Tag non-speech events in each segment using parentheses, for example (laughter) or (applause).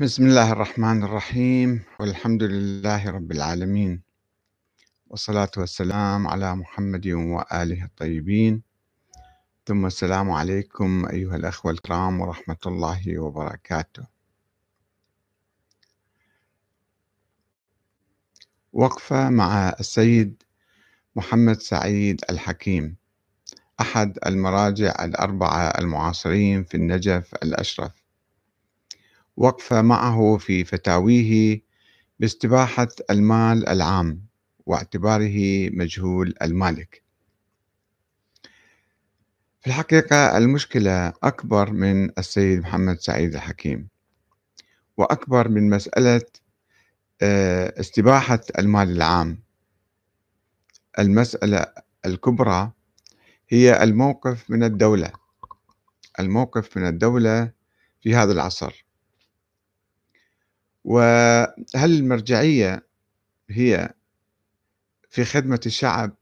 بسم الله الرحمن الرحيم. والحمد لله رب العالمين. والصلاة والسلام على محمد وآله الطيبين. ثم السلام عليكم أيها الأخوة الكرام ورحمة الله وبركاته. وقفة مع السيد محمد سعيد الحكيم أحد المراجع الأربعة المعاصرين في النجف الأشرف. وقف معه في فتاويه باستباحة المال العام واعتباره مجهول المالك. في الحقيقة المشكلة أكبر من السيد محمد سعيد الحكيم وأكبر من مسألة آه، استباحة المال العام. المسألة الكبرى هي الموقف من الدولة. الموقف من الدولة في هذا العصر. وهل المرجعية هي في خدمة الشعب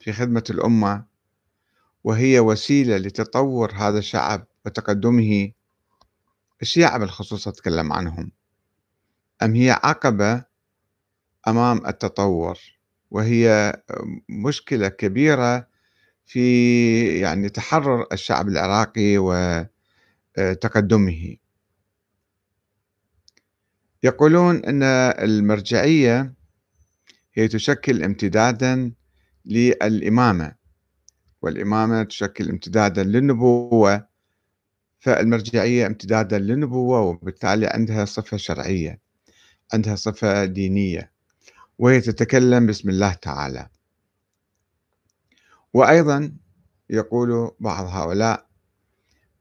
في خدمة الأمة وهي وسيلة لتطور هذا الشعب وتقدمه؟ الشيعة بالخصوص أتكلم عنهم؟ أم هي عقبة أمام التطور؟ وهي مشكلة كبيرة في يعني تحرر الشعب العراقي وتقدمه. يقولون أن المرجعية هي تشكل امتدادا للإمامة والإمامة تشكل امتدادا للنبوة فالمرجعية امتدادا للنبوة وبالتالي عندها صفة شرعية عندها صفة دينية وهي تتكلم باسم الله تعالى. وأيضا يقول بعض هؤلاء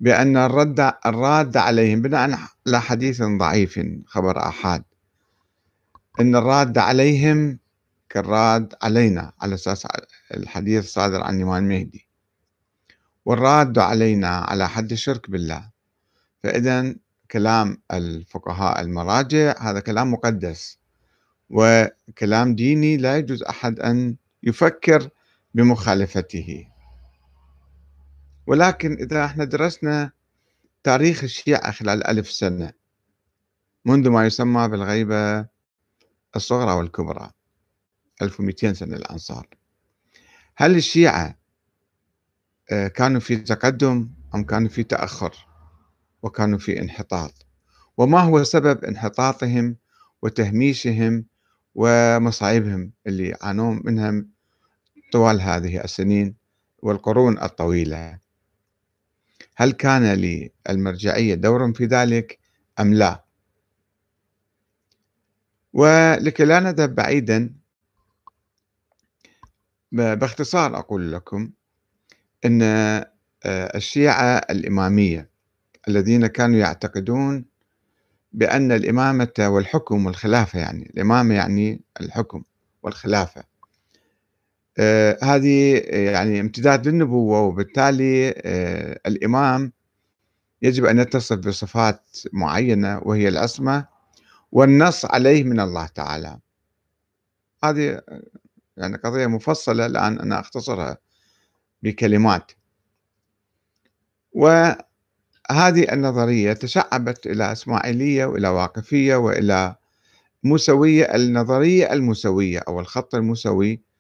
بأن الرد الراد عليهم بناء على حديث ضعيف خبر آحاد. أن الراد عليهم كالراد علينا على أساس الحديث صادر عن الإمام المهدي والراد علينا على حد الشرك بالله. فإذا كلام الفقهاء المراجع هذا كلام مقدس. وكلام ديني لا يجوز أحد أن يفكر بمخالفته. ولكن إذا إحنا درسنا تاريخ الشيعة خلال ألف سنة منذ ما يسمى بالغيبة الصغرى والكبرى 1200 سنة الآن صار هل الشيعة آه، كانوا في تقدم أم كانوا في تأخر؟ وكانوا في انحطاط. وما هو سبب انحطاطهم وتهميشهم ومصايبهم اللي عانوا منها طوال هذه السنين والقرون الطويلة؟ هل كان للمرجعية دور في ذلك أم لا؟ ولكي لا نذهب بعيدا. باختصار أقول لكم أن آه، الشيعة الإمامية الذين كانوا يعتقدون بأن الإمامة والحكم والخلافة يعني الإمامة يعني الحكم والخلافة. آه، هذه يعني امتداد للنبوة وبالتالي آه، الإمام يجب أن يتصف بصفات معينة وهي العصمة والنص عليه من الله تعالى. هذه يعني قضية مفصلة الآن أنا أختصرها بكلمات. وهذه النظرية تشعبت إلى إسماعيلية وإلى واقفية وإلى موسوية النظرية الموسوية أو الخط الموسوي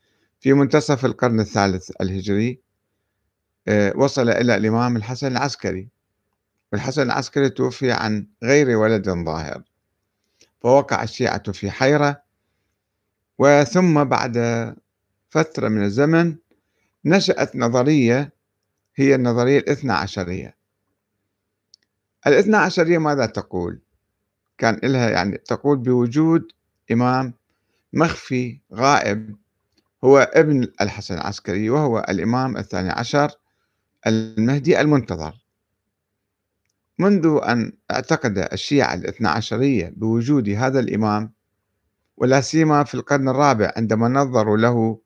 في منتصف القرن الثالث الهجري آه، وصل إلى الإمام الحسن العسكري. والحسن العسكري توفي عن غير ولد ظاهر فوقع الشيعة في حيرة. وثم بعد فترة من الزمن نشأت نظرية هي النظرية الاثنى عشرية. الاثنى عشرية ماذا تقول؟ كان لها يعني تقول بوجود إمام مخفي غائب هو ابن الحسن العسكري وهو الإمام الثاني عشر المهدي المنتظر. منذ أن اعتقد الشيعة الاثنى عشرية بوجود هذا الإمام ولا سيما في القرن الرابع عندما نظروا له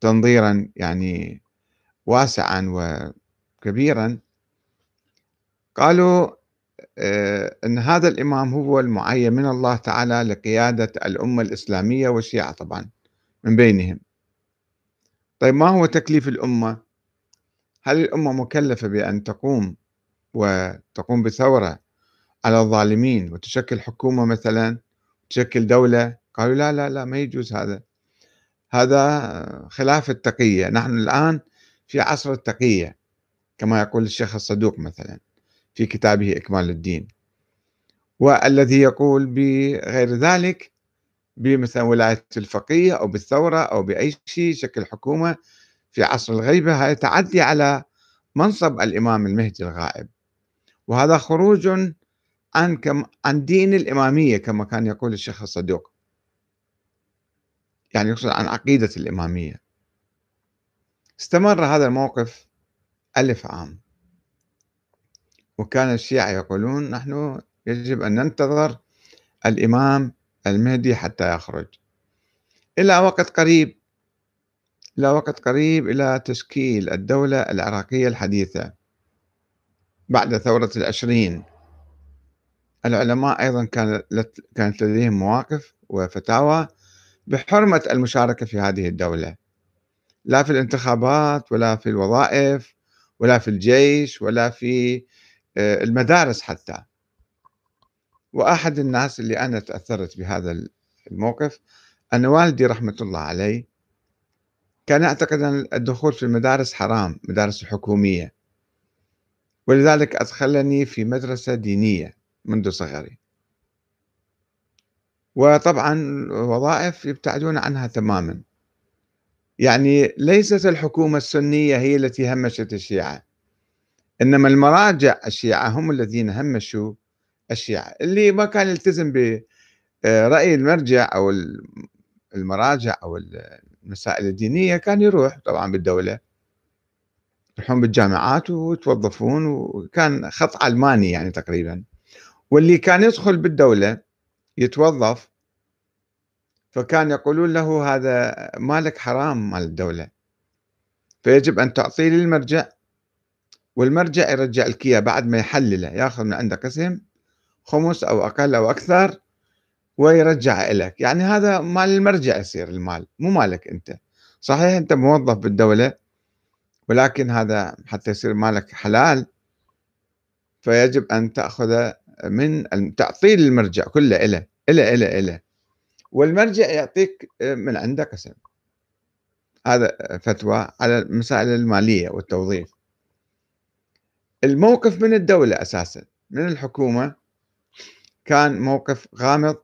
تنظيرا يعني واسعا وكبيرا قالوا آه، أن هذا الإمام هو المعين من الله تعالى لقيادة الأمة الإسلامية والشيعة طبعا من بينهم. طيب ما هو تكليف الأمة؟ هل الأمة مكلفة بأن تقوم وتقوم بثورة على الظالمين وتشكل حكومة مثلا تشكل دولة؟ قالوا لا لا لا ما يجوز هذا. هذا خلاف التقية. نحن الآن في عصر التقية كما يقول الشيخ الصدوق مثلا في كتابه إكمال الدين. والذي يقول بغير ذلك بمثلا ولاية الفقيه أو بالثورة أو بأي شيء شكل حكومة في عصر الغيبة هذا تعدي على منصب الإمام المهدي الغائب. وهذا خروج عن كم عن دين الإمامية كما كان يقول الشيخ الصدوق. يعني يقصد عن عقيدة الإمامية. استمر هذا الموقف ألف عام. وكان الشيعة يقولون نحن يجب أن ننتظر الإمام المهدي حتى يخرج. إلى وقت قريب إلى وقت قريب إلى تشكيل الدولة العراقية الحديثة بعد ثورة العشرين. العلماء أيضا كانت لديهم مواقف وفتاوى بحرمة المشاركة في هذه الدولة. لا في الانتخابات ولا في الوظائف ولا في الجيش ولا في آه، المدارس حتى. وأحد الناس اللي أنا تأثرت بهذا الموقف أن والدي رحمة الله عليه كان يعتقد أن الدخول في المدارس حرام مدارس الحكومية ولذلك أدخلني في مدرسة دينية منذ صغري. وطبعا وظائف يبتعدون عنها تماما. يعني ليست الحكومة السنية هي التي همشت الشيعة. إنما المراجع الشيعة هم الذين همشوا الشيعة اللي ما كان يلتزم برأي المرجع أو المراجع أو المسائل الدينية كان يروح طبعا بالدولة. يروحون بالجامعات ويتوظفون وكان خط علماني يعني تقريبا. واللي كان يدخل بالدولة يتوظف فكان يقولون له هذا مالك حرام مال الدولة. فيجب أن تعطيه للمرجع والمرجع يرجع لك إياه بعد ما يحلله يأخذ من عنده قسم خمس أو أقل أو أكثر ويرجع لك يعني هذا مال المرجع يصير المال. مو مالك أنت. صحيح أنت موظف بالدولة ولكن هذا حتى يصير مالك حلال فيجب أن تأخذ من تعطيه للمرجع كله إله إله إله إله. والمرجع يعطيك من عنده قسم هذا فتوى على المسائل المالية والتوظيف. الموقف من الدولة أساسا من الحكومة كان موقف غامض.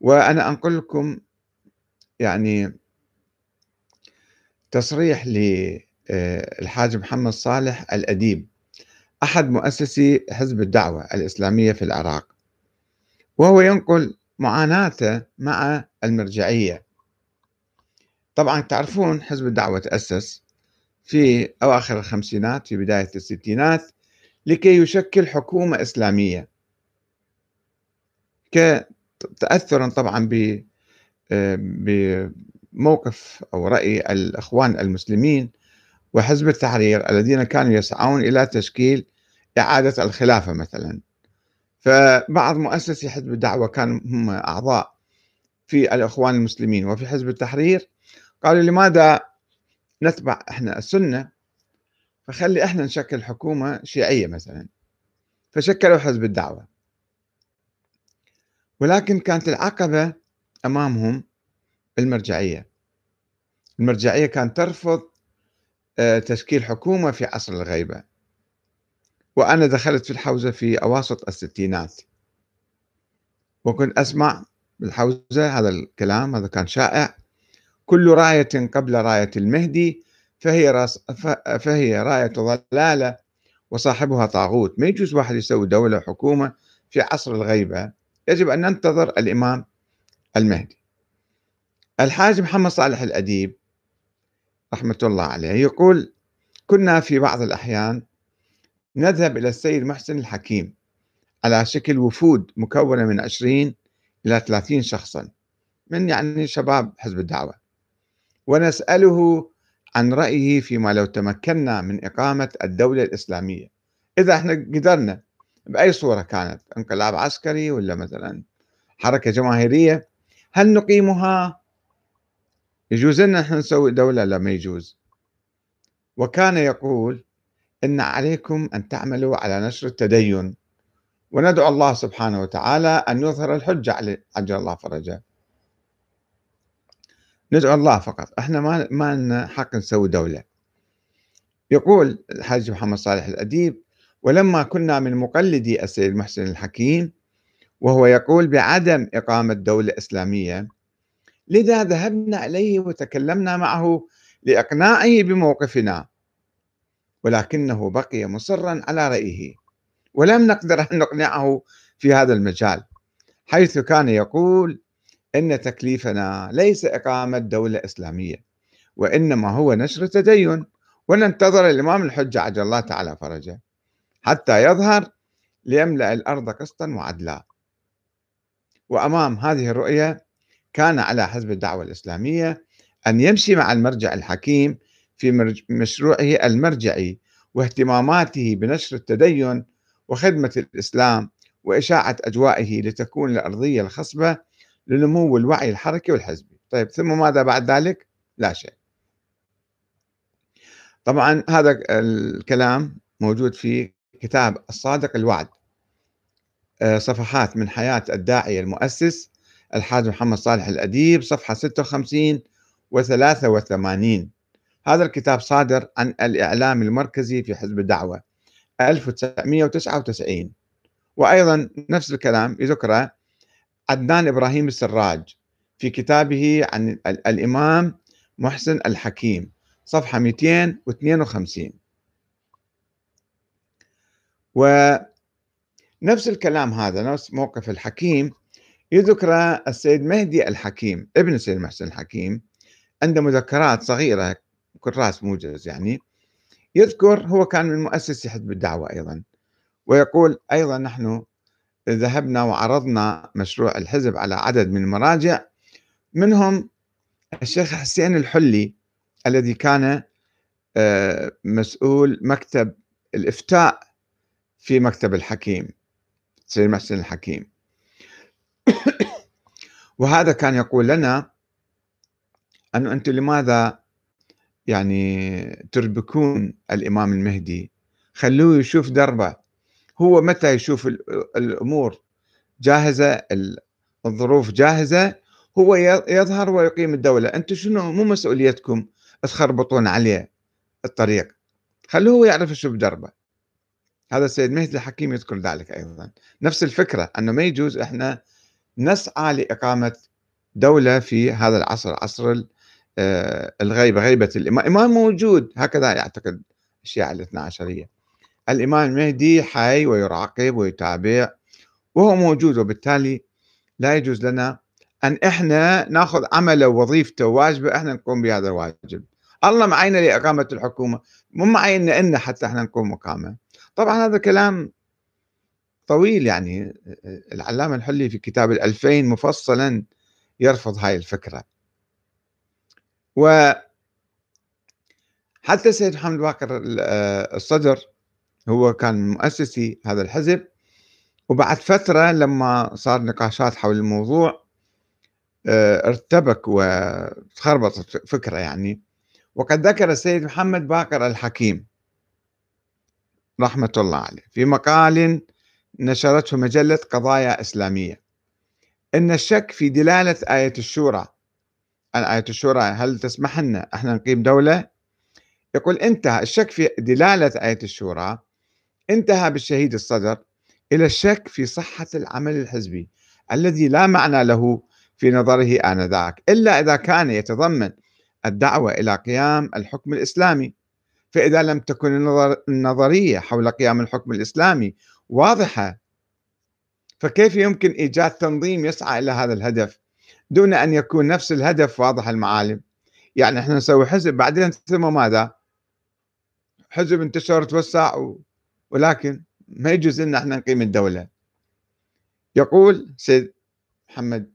وأنا أنقل لكم يعني تصريح للحاج محمد صالح الأديب أحد مؤسسي حزب الدعوة الإسلامية في العراق. وهو ينقل معاناته مع المرجعية. طبعا تعرفون حزب الدعوة تأسس في أواخر الخمسينات في بداية الستينات لكي يشكل حكومة إسلامية. تأثرا طبعا بموقف أو رأي الإخوان المسلمين وحزب التحرير الذين كانوا يسعون إلى تشكيل إعادة الخلافة مثلا. فبعض مؤسسي حزب الدعوة كانوا هم أعضاء في الإخوان المسلمين وفي حزب التحرير قالوا لماذا نتبع إحنا السنة؟ فخلي إحنا نشكل حكومة شيعية مثلا. فشكلوا حزب الدعوة. ولكن كانت العقبة أمامهم المرجعية. المرجعية كانت ترفض آه، تشكيل حكومة في عصر الغيبة. وأنا دخلت في الحوزة في أواسط الستينات. وكنت أسمع بالحوزة هذا الكلام هذا كان شائع. كل راية قبل راية المهدي فهي راس فهي راية ضلالة وصاحبها طاغوت. ما يجوز واحد يسوي دولة حكومة في عصر الغيبة. يجب أن ننتظر الإمام المهدي. الحاج محمد صالح الأديب رحمة الله عليه يقول كنا في بعض الأحيان نذهب إلى السيد محسن الحكيم على شكل وفود مكونة من 20 إلى 30 شخصا من يعني شباب حزب الدعوة. ونسأله عن رأيه فيما لو تمكنا من إقامة الدولة الإسلامية. إذا إحنا قدرنا بأي صورة كانت؟ انقلاب عسكري ولا مثلا حركة جماهيرية؟ هل نقيمها؟ يجوز لنا نحن نسوي دولة؟ لا ما يجوز. وكان يقول إن عليكم أن تعملوا على نشر التدين وندعو الله سبحانه وتعالى أن يظهر الحجة عليه عجل الله فرجه. ندعو الله فقط. إحنا ما ما لنا حق نسوي دولة. يقول الحاج محمد صالح الأديب ولما كنا من مقلدي السيد محسن الحكيم وهو يقول بعدم إقامة دولة إسلامية لذا ذهبنا إليه وتكلمنا معه لإقناعه بموقفنا. ولكنه بقي مصرا على رأيه ولم نقدر أن نقنعه في هذا المجال حيث كان يقول إن تكليفنا ليس إقامة دولة إسلامية وإنما هو نشر تدين. وننتظر الإمام الحجة عجل الله تعالى فرجه. حتى يظهر ليملأ الأرض قسطا وعدلا. وأمام هذه الرؤية كان على حزب الدعوة الإسلامية أن يمشي مع المرجع الحكيم في مشروعه المرجعي واهتماماته بنشر التدين وخدمة الإسلام وإشاعة أجوائه لتكون الأرضية الخصبة لنمو الوعي الحركي والحزبي. طيب ثم ماذا بعد ذلك؟ لا شيء. طبعا هذا الكلام موجود في كتاب الصادق الوعد. آه، صفحات من حياة الداعية المؤسس الحاج محمد صالح الأديب صفحة 56 و 83 هذا الكتاب صادر عن الإعلام المركزي في حزب الدعوة 1999 وأيضا نفس الكلام يذكره عدنان إبراهيم السراج في كتابه عن الإمام محسن الحكيم صفحة 252 ونفس الكلام هذا نفس موقف الحكيم يذكر السيد مهدي الحكيم ابن السيد محسن الحكيم عنده مذكرات صغيرة كراس موجز يعني يذكر هو كان من مؤسسي حزب الدعوة أيضا ويقول أيضا نحن ذهبنا وعرضنا مشروع الحزب على عدد من المراجع منهم الشيخ حسين الحلي الذي كان آه، مسؤول مكتب الإفتاء في مكتب الحكيم سيد محسن الحكيم. (coughs) وهذا كان يقول لنا أنه أنتم لماذا يعني تربكون الإمام المهدي؟ خلوه يشوف دربه. هو متى يشوف الأمور جاهزة الظروف جاهزة هو يظهر ويقيم الدولة. أنتم شنو؟ مو مسؤوليتكم. تخربطون عليه الطريق. خلوه يعرف يشوف دربه. هذا السيد مهدي الحكيم يذكر ذلك أيضا. نفس الفكرة أنه ما يجوز إحنا نسعى لإقامة دولة في هذا العصر عصر آه، الغيبة غيبة الإمام موجود هكذا يعتقد الشيعة الاثنى عشرية. الإمام المهدي حي ويراقب ويتابع وهو موجود وبالتالي لا يجوز لنا أن إحنا نأخذ عمله ووظيفته وواجبه إحنا نقوم بهذا الواجب. الله معينا لإقامة الحكومة مو معينا إن حتى إحنا نقوم مقامة. طبعا هذا كلام طويل يعني العلامة الحلي في كتاب الألفين مفصلا يرفض هاي الفكرة. و حتى السيد محمد باكر الصدر هو كان مؤسسي هذا الحزب وبعد فترة لما صار نقاشات حول الموضوع آه، ارتبك وتخربطت فكرة يعني. وقد ذكر السيد محمد باكر الحكيم. رحمة الله عليه. في مقال نشرته مجلة قضايا إسلامية. إن الشك في دلالة آية الشورى آية الشورى هل تسمح لنا إحنا نقيم دولة؟ يقول انتهى الشك في دلالة آية الشورى انتهى بالشهيد الصدر إلى الشك في صحة العمل الحزبي الذي لا معنى له في نظره آنذاك إلا إذا كان يتضمن الدعوة إلى قيام الحكم الإسلامي. فإذا لم تكن النظرية حول قيام الحكم الإسلامي واضحة فكيف يمكن إيجاد تنظيم يسعى إلى هذا الهدف دون أن يكون نفس الهدف واضح المعالم يعني إحنا نسوي حزب بعدين ثم ماذا حزب انتشر وتوسع. ولكن ما يجوز لنا إحنا نقيم الدولة يقول سيد محمد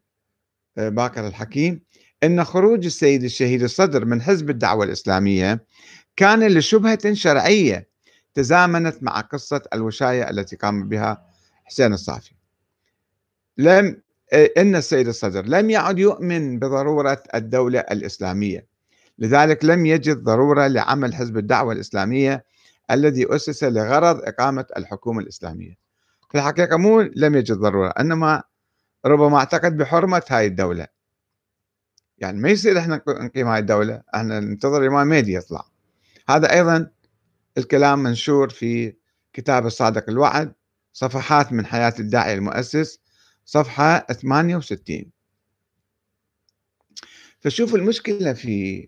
آه، باكر الحكيم إن خروج السيد الشهيد الصدر من حزب الدعوة الإسلامية كان لشبهة شرعية تزامنت مع قصة الوشاية التي قام بها حسين الصافي. لم إن السيد الصدر لم يعد يؤمن بضرورة الدولة الإسلامية لذلك لم يجد ضرورة لعمل حزب الدعوة الإسلامية الذي أسس لغرض إقامة الحكومة الإسلامية. في الحقيقة مو لم يجد ضرورة إنما ربما اعتقد بحرمة هاي الدولة. يعني ما يصير إحنا نقيم هاي الدولة إحنا ننتظر الإمام مهدي يطلع. هذا أيضا الكلام منشور في كتاب الصادق الوعد صفحات من حياة الداعية المؤسس صفحة 68 فشوفوا المشكلة في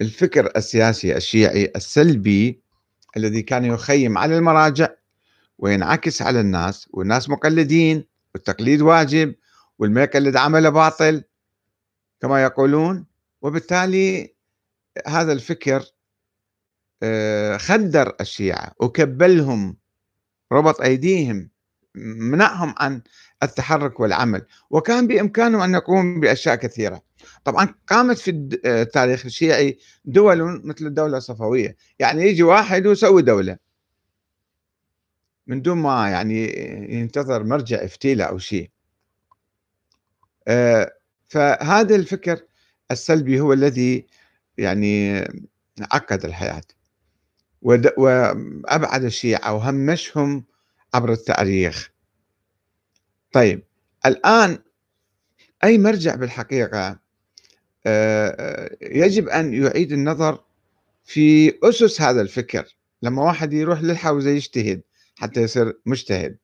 الفكر السياسي الشيعي السلبي الذي كان يخيم على المراجع وينعكس على الناس والناس مقلدين والتقليد واجب والما يقلد عمله باطل كما يقولون. وبالتالي هذا الفكر خدر الشيعة وكبلهم ربط أيديهم منعهم عن التحرك والعمل. وكان بإمكانهم أن يقوموا بأشياء كثيرة. طبعا قامت في التاريخ آه، الشيعي دول مثل الدولة الصفوية. يعني يجي واحد ويسوي دولة. من دون ما يعني ينتظر مرجع افتيله أو شيء. آه، فهذا الفكر السلبي هو الذي يعني عقد الحياة. وأبعد الشيعة وهمشهم عبر التاريخ. طيب الآن أي مرجع بالحقيقة؟ يجب أن يعيد النظر في أسس هذا الفكر. لما واحد يروح للحوزة يجتهد حتى يصير مجتهد.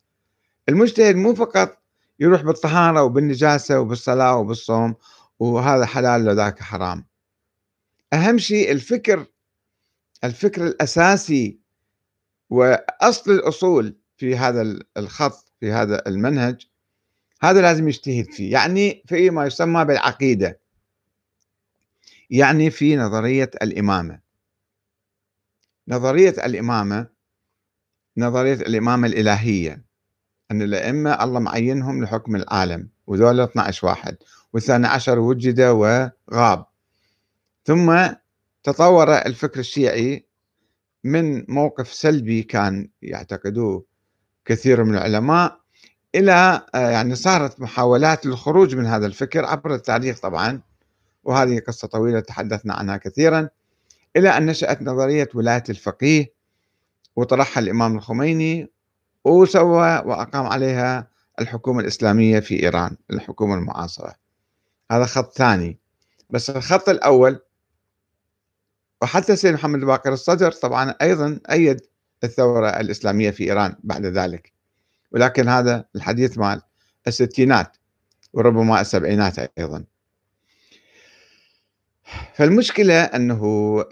المجتهد مو فقط يروح بالطهارة وبالنجاسة وبالصلاة وبالصوم وهذا حلال وذاك حرام. أهم شيء الفكر الفكر الأساسي وأصل الأصول في هذا الخط في هذا المنهج هذا لازم يجتهد فيه. يعني في ما يسمى بالعقيدة. يعني في نظرية الإمامة. نظرية الإمامة نظرية الإمامة الإلهية أن الأئمة الله معينهم لحكم العالم وذول 12 واحد والثاني عشر وجد وغاب. ثم تطور الفكر الشيعي من موقف سلبي كان يعتقدوه كثير من العلماء إلى آه، يعني صارت محاولات للخروج من هذا الفكر عبر التاريخ طبعا وهذه قصة طويلة تحدثنا عنها كثيرا إلى أن نشأت نظرية ولاية الفقيه وطرحها الإمام الخميني وسوى وأقام عليها الحكومة الإسلامية في إيران الحكومة المعاصرة. هذا خط ثاني. بس الخط الأول وحتى سيد محمد باقر الصدر طبعا أيضا أيد الثورة الإسلامية في إيران بعد ذلك. ولكن هذا الحديث مال الستينات وربما السبعينات أيضا. فالمشكلة أنه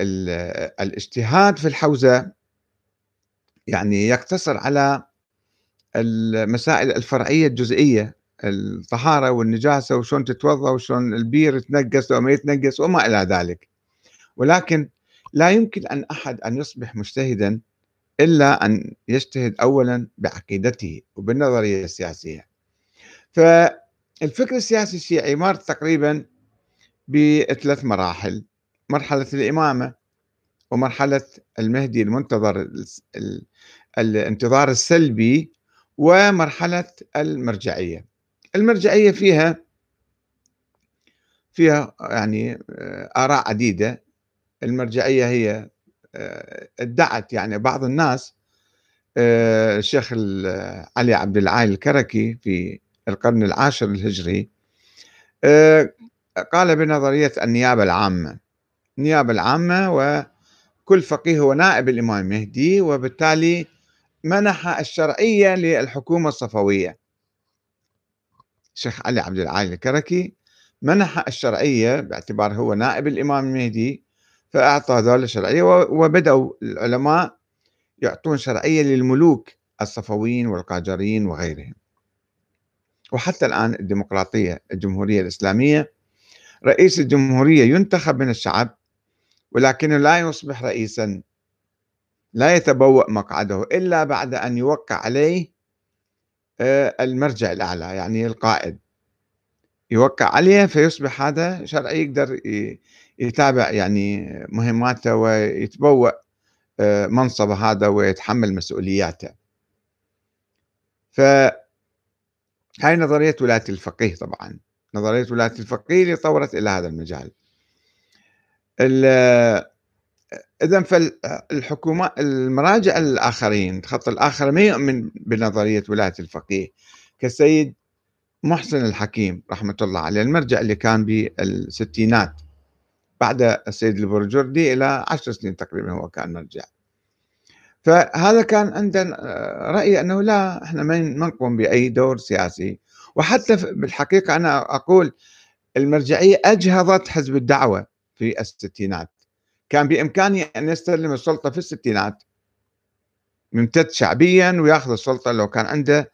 الاجتهاد في الحوزة يعني يقتصر على المسائل الفرعية الجزئية الطهارة والنجاسة وشون تتوضا وشون البير يتنقص وما يتنقص وما إلى ذلك. ولكن لا يمكن أن أحد أن يصبح مجتهدا إلا أن يجتهد أولا بعقيدته وبالنظرية السياسية فالفكر السياسي الشيعي مر تقريبا بثلاث مراحل. مرحلة الإمامة ومرحلة المهدي المنتظر الانتظار السلبي ومرحلة المرجعية. المرجعية فيها فيها يعني آراء عديدة. المرجعية هي آه، ادعت يعني بعض الناس آه، الشيخ علي عبد العال الكركي في القرن العاشر الهجري قال بنظرية النيابة العامة. النيابة العامة وكل فقيه هو نائب الإمام المهدي وبالتالي منح الشرعية للحكومة الصفوية. الشيخ علي عبد العالي الكركي منح الشرعية باعتباره هو نائب الإمام المهدي فأعطى هذول الشرعية وبدأوا العلماء يعطون شرعية للملوك الصفويين والقاجرين وغيرهم. وحتى الآن الديمقراطية الجمهورية الإسلامية رئيس الجمهورية ينتخب من الشعب ولكنه لا يصبح رئيسا لا يتبوأ مقعده إلا بعد أن يوقع عليه آه، المرجع الأعلى يعني القائد. يوقع عليه فيصبح هذا شرعي يقدر يتابع يعني مهماته ويتبوأ آه، منصبه هذا ويتحمل مسؤولياته. فهاي نظرية ولاية الفقيه طبعا. نظرية ولاية الفقيه اللي طورت إلى هذا المجال. إذا فالحكومة المراجع الآخرين الخط الآخر ما يؤمن بنظرية ولاية الفقيه. كالسيد محسن الحكيم رحمة الله عليه المرجع اللي كان بالستينات. بعد السيد البرجردي إلى عشر سنين تقريبا هو كان مرجع. فهذا كان عندنا رأي أنه لا إحنا ما نقوم بأي دور سياسي. وحتى بالحقيقة أنا أقول المرجعية أجهضت حزب الدعوة في الستينات. كان بإمكانه أن يستلم السلطة في الستينات. يمتد شعبيا ويأخذ السلطة لو كان عنده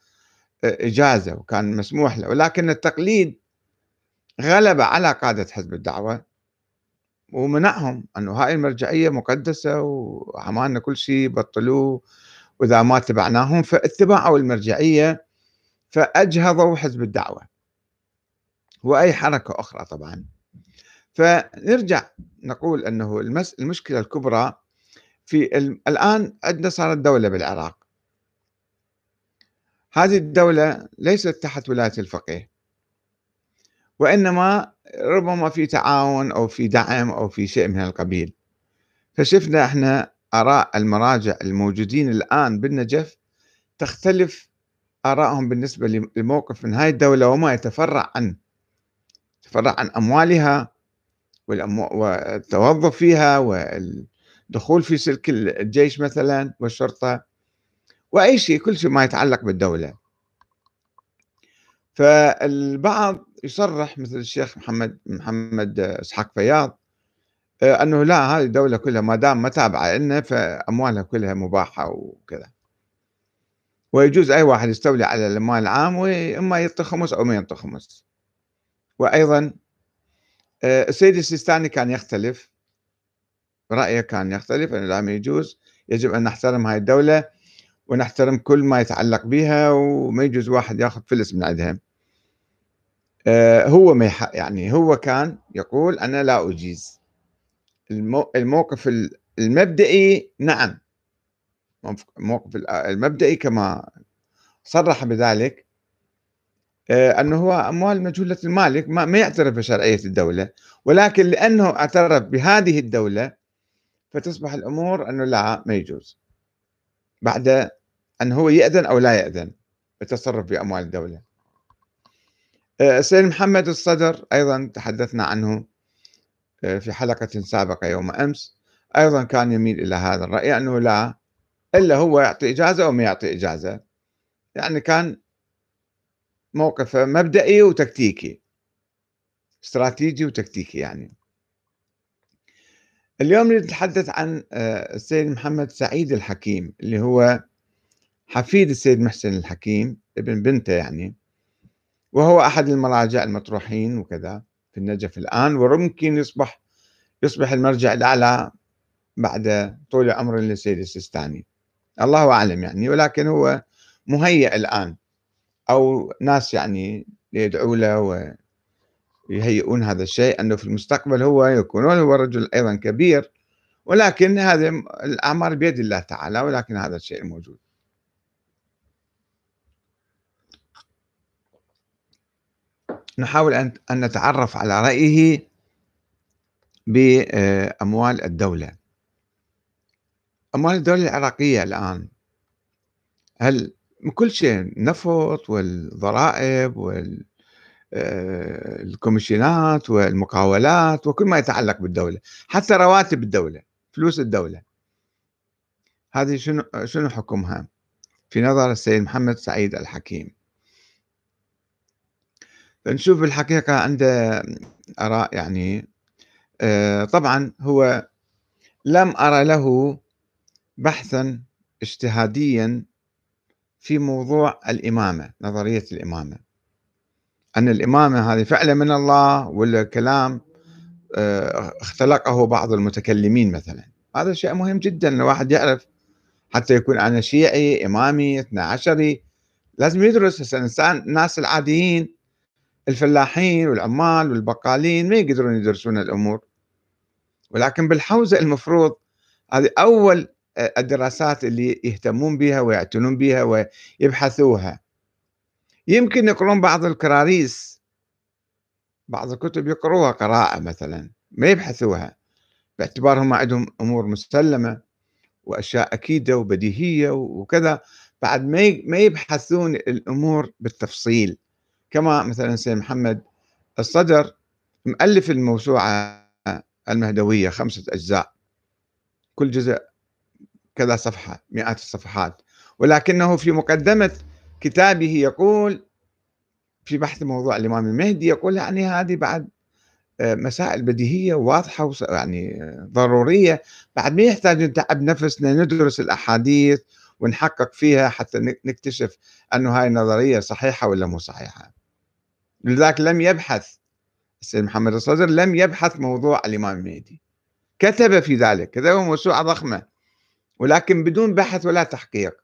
إجازة وكان مسموح له. ولكن التقليد غلب على قادة حزب الدعوة. ومنعهم أنه هاي المرجعية مقدسة وعملنا كل شيء بطلوه. وإذا ما اتبعناهم فاتبعوا المرجعية فأجهضوا حزب الدعوة. وأي حركة أخرى طبعا. فنرجع نقول أنه المشكلة الكبرى في الآن عندنا صارت دولة بالعراق. هذه الدولة ليست تحت ولاية الفقيه. وإنما ربما في تعاون أو في دعم أو في شيء من القبيل فشفنا إحنا آراء المراجع الموجودين الآن بالنجف تختلف آرائهم بالنسبة لموقف من هاي الدولة وما يتفرع عن يتفرع عن أموالها والتوظف فيها والدخول في سلك الجيش مثلا والشرطة وأي شيء كل شيء ما يتعلق بالدولة. فالبعض يصرح مثل الشيخ محمد محمد إسحاق فياض آه، أنه لا هذه الدولة كلها ما دام ما تابعة لنا فأموالها كلها مباحة وكذا. ويجوز أي واحد يستولي على المال العام وإما يعطي خمس أو ما يعطي خمس. وأيضا آه، السيد السيستاني كان يختلف رأيه كان يختلف أنه لا يجوز يجب أن نحترم هاي الدولة ونحترم كل ما يتعلق بها وما يجوز واحد يأخذ فلس من عندها هو ما يعني هو كان يقول أنا لا أجيز. الموقف المبدئي نعم. الموقف المبدئي كما صرح بذلك آه، أنه هو أموال مجهولة المالك ما يعترف بشرعية الدولة ولكن لأنه اعترف بهذه الدولة فتصبح الأمور أنه لا ما يجوز. بعد أن هو يأذن أو لا يأذن بالتصرف بأموال الدولة. آه، السيد محمد الصدر أيضا تحدثنا عنه آه، في حلقة سابقة يوم أمس. أيضا كان يميل إلى هذا الرأي أنه لا إلا هو يعطي إجازة أو ما يعطي إجازة. يعني كان موقفه مبدئي وتكتيكي استراتيجي وتكتيكي يعني. اليوم نتحدث عن آه، السيد محمد سعيد الحكيم اللي هو حفيد السيد محسن الحكيم ابن بنته يعني. وهو أحد المراجع المطروحين وكذا في النجف الآن ويمكن يصبح يصبح المرجع الأعلى بعد طول عمر للسيد السيستاني. الله أعلم يعني ولكن هو مهيئ الآن أو ناس يعني يدعوا له ويهيئون هذا الشيء أنه في المستقبل هو يكون هو رجل أيضا كبير ولكن هذا الأعمال بيد الله تعالى ولكن هذا الشيء موجود. نحاول أن نتعرف على رأيه بأموال الدولة. أموال الدولة العراقية الآن. هل كل شيء نفط والضرائب والكوميشنات والمقاولات وكل ما يتعلق بالدولة حتى رواتب الدولة فلوس الدولة. هذه شنو شنو حكمها؟ في نظر السيد محمد سعيد الحكيم. فنشوف الحقيقة عنده آراء يعني آه، طبعا هو لم أرى له بحثا اجتهاديا في موضوع الإمامة نظرية الإمامة. أن الإمامة هذه فعلا من الله ولا كلام آه، اختلقه بعض المتكلمين مثلا. هذا شيء مهم جدا الواحد يعرف حتى يكون أنا شيعي إمامي اثنا عشري لازم يدرس. الإنسان الناس العاديين الفلاحين والعمال والبقالين ما يقدرون يدرسون الأمور. ولكن بالحوزة المفروض هذه أول الدراسات اللي يهتمون بها ويعتنون بها ويبحثوها. يمكن يقرون بعض الكراريس. بعض الكتب يقروها قراءة مثلا ما يبحثوها. باعتبارهم عندهم أمور مسلمة وأشياء أكيدة وبديهية وكذا. بعد ما يبحثون الأمور بالتفصيل. كما مثلا سيد محمد الصدر مؤلف الموسوعة المهدوية خمسة أجزاء. كل جزء كذا صفحة مئات الصفحات. ولكنه في مقدمة كتابه يقول في بحث موضوع الإمام المهدي يقول يعني هذه بعد آه، مسائل بديهية واضحة يعني ضرورية. بعد ما يحتاج نتعب نفسنا ندرس الأحاديث ونحقق فيها حتى نكتشف أنه هاي النظرية صحيحة ولا مو صحيحة. لذلك لم يبحث السيد محمد الصدر لم يبحث موضوع الإمام المهدي. كتب في ذلك كتب موسوعة ضخمة ولكن بدون بحث ولا تحقيق.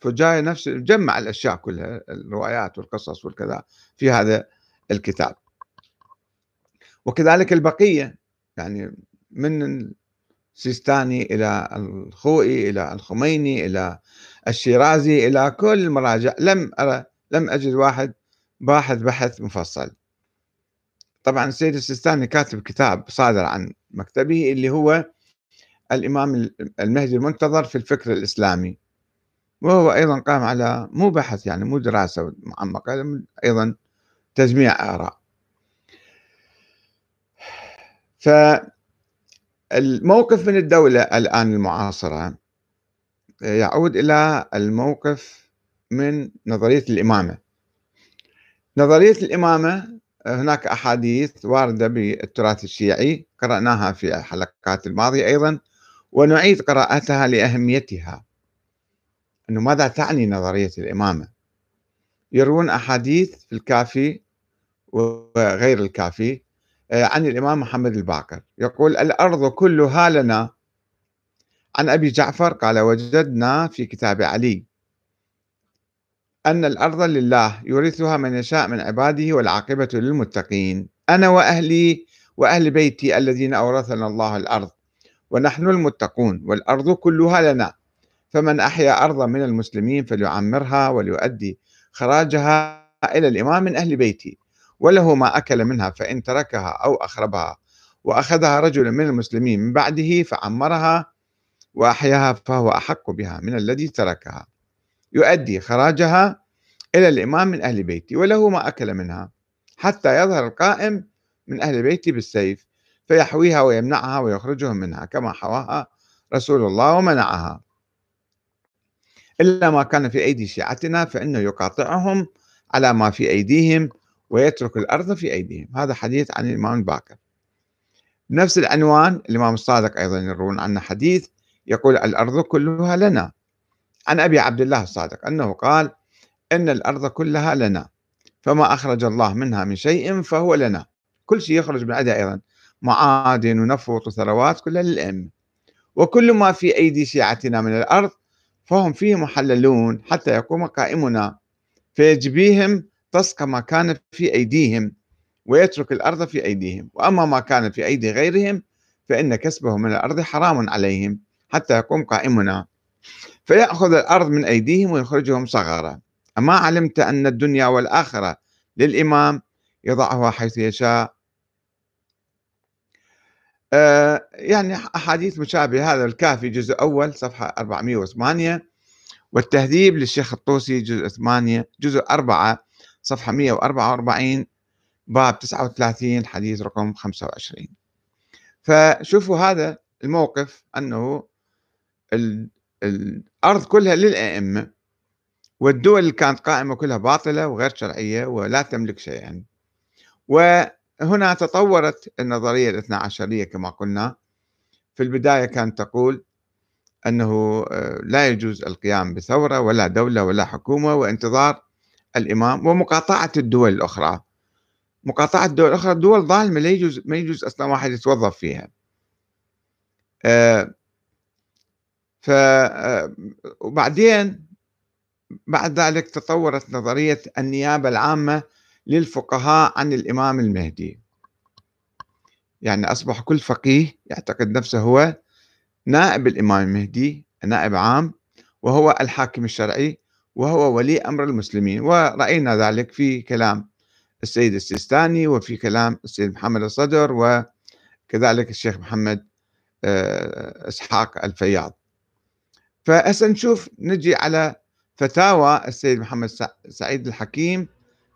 فجاي نفس جمع الأشياء كلها الروايات والقصص والكذا في هذا الكتاب. وكذلك البقية يعني من السيستاني إلى الخوئي إلى الخميني إلى الشيرازي إلى كل المراجع لم أرى لم أجد واحد باحث بحث مفصل. طبعا السيد السيستاني كاتب كتاب صادر عن مكتبه اللي هو الإمام المهدي المنتظر في الفكر الإسلامي. وهو أيضا قام على مو بحث يعني مو دراسة معمقة أيضا تجميع آراء. فالموقف من الدولة الآن المعاصرة يعود إلى الموقف من نظرية الإمامة. نظرية الإمامة هناك أحاديث واردة بالتراث الشيعي قرأناها في الحلقات الماضية أيضا ونعيد قراءتها لأهميتها. أنه ماذا تعني نظرية الإمامة؟ يروون أحاديث في الكافي وغير الكافي آه، عن الإمام محمد الباقر. يقول الأرض كلها لنا. عن أبي جعفر قال وجدنا في كتاب علي. أن الأرض لله يورثها من يشاء من عباده والعاقبة للمتقين. أنا وأهلي وأهل بيتي الذين أورثنا الله الأرض ونحن المتقون والأرض كلها لنا. فمن أحيا أرضا من المسلمين فليعمرها وليؤدي خراجها إلى الإمام من أهل بيتي وله ما أكل منها فإن تركها أو أخربها وأخذها رجل من المسلمين من بعده فعمرها وأحياها فهو أحق بها من الذي تركها. يؤدي خراجها إلى الإمام من أهل بيتي وله ما أكل منها حتى يظهر القائم من أهل بيتي بالسيف فيحويها ويمنعها ويخرجهم منها كما حواها رسول الله ومنعها. إلا ما كان في أيدي شيعتنا فإنه يقاطعهم على ما في أيديهم ويترك الأرض في أيديهم. هذا حديث عن الإمام الباكر بنفس العنوان الإمام الصادق أيضا يروون عنه حديث يقول الأرض كلها لنا. عن أبي عبد الله الصادق أنه قال إن الأرض كلها لنا فما أخرج الله منها من شيء فهو لنا. كل شيء يخرج من عندها أيضا معادن ونفط وثروات كلها للأئمة. وكل ما في أيدي شيعتنا من الأرض فهم فيه محللون حتى يقوم قائمنا فيجبيهم طسق ما كان في أيديهم ويترك الأرض في أيديهم. وأما ما كان في أيدي غيرهم فإن كسبه من الأرض حرام عليهم حتى يقوم قائمنا. فيأخذ الأرض من أيديهم ويخرجهم صغارا. أما علمت أن الدنيا والآخرة للإمام يضعها حيث يشاء. آه يعني أحاديث مشابهة. هذا الكافي جزء أول صفحة 408 والتهذيب للشيخ الطوسي جزء 8 جزء 4 صفحة 144 باب 39 حديث رقم 25 فشوفوا هذا الموقف أنه الأرض كلها للأئمة والدول اللي كانت قائمة كلها باطلة وغير شرعية ولا تملك شيئا. وهنا تطورت النظرية الاثنى عشرية كما قلنا. في البداية كانت تقول أنه آه، لا يجوز القيام بثورة ولا دولة ولا حكومة وانتظار الإمام ومقاطعة الدول الأخرى. مقاطعة الدول الأخرى دول ظالمة لا يجوز ما يجوز أصلا واحد يتوظف فيها. آه ف آه وبعدين بعد ذلك تطورت نظرية النيابة العامة للفقهاء عن الإمام المهدي. يعني أصبح كل فقيه يعتقد نفسه هو نائب الإمام المهدي نائب عام وهو الحاكم الشرعي وهو ولي أمر المسلمين. ورأينا ذلك في كلام السيد السيستاني وفي كلام السيد محمد الصدر وكلام كذلك الشيخ محمد آه، إسحاق الفياض. فهسه نشوف نجي على فتاوى السيد محمد سعيد الحكيم